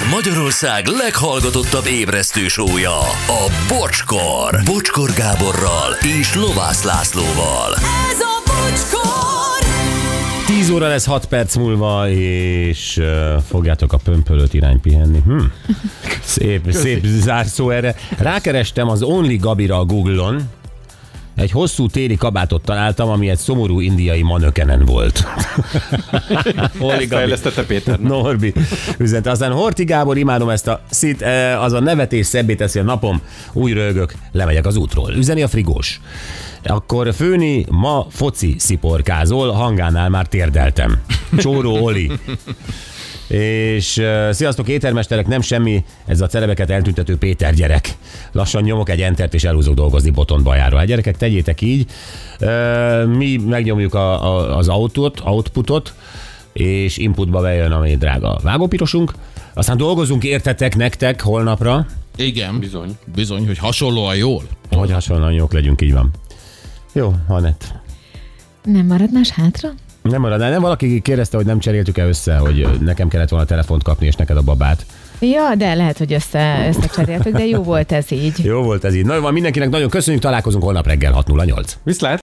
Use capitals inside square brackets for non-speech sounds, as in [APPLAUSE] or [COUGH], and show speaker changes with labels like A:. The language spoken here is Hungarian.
A: Ez Magyarország leghallgatottabb ébresztő sója, a Bocskor. Bocskor Gáborral és Lovász Lászlóval.
B: Ez a bocskor!
C: 10 óra lesz 6 perc múlva, és uh, fogjátok a pömpölőt irány pihenni. Hm. Szép, szép zárszó erre. Rákerestem az Only Gabira a Google-on, egy hosszú téli kabátot találtam, ami egy szomorú indiai manökenen volt. [LAUGHS] Gabi.
D: Fejlesztette Péter.
C: Norbi üzente. Aztán Horti Gábor, imádom ezt a szit, eh, az a nevetés szebbé teszi a napom, új rögök, lemegyek az útról. Üzeni a frigós. Akkor főni, ma foci sziporkázol, hangánál már térdeltem. Csóró Oli. És uh, sziasztok, éttermesterek, nem semmi, ez a celebeket eltüntető Péter gyerek. Lassan nyomok egy entert, és elhúzok dolgozni boton bajára. Hát gyerekek, tegyétek így. Uh, mi megnyomjuk a, a, az autót, outputot, és inputba bejön a mi drága vágópirosunk. Aztán dolgozunk, értetek nektek holnapra,
E: Igen.
D: Bizony.
E: Bizony, hogy hasonlóan jól.
C: hogy hasonlóan jók legyünk, így van. Jó, Anett.
F: Nem marad más hátra?
C: Nem marad, nem valaki kérdezte, hogy nem cseréltük-e össze, hogy nekem kellett volna telefont kapni, és neked a babát.
F: Ja, de lehet, hogy össze, összecseréltük, de jó volt ez így.
C: Jó volt ez így. Na, jó van, mindenkinek nagyon köszönjük, találkozunk holnap reggel 6.08.
D: Viszlát!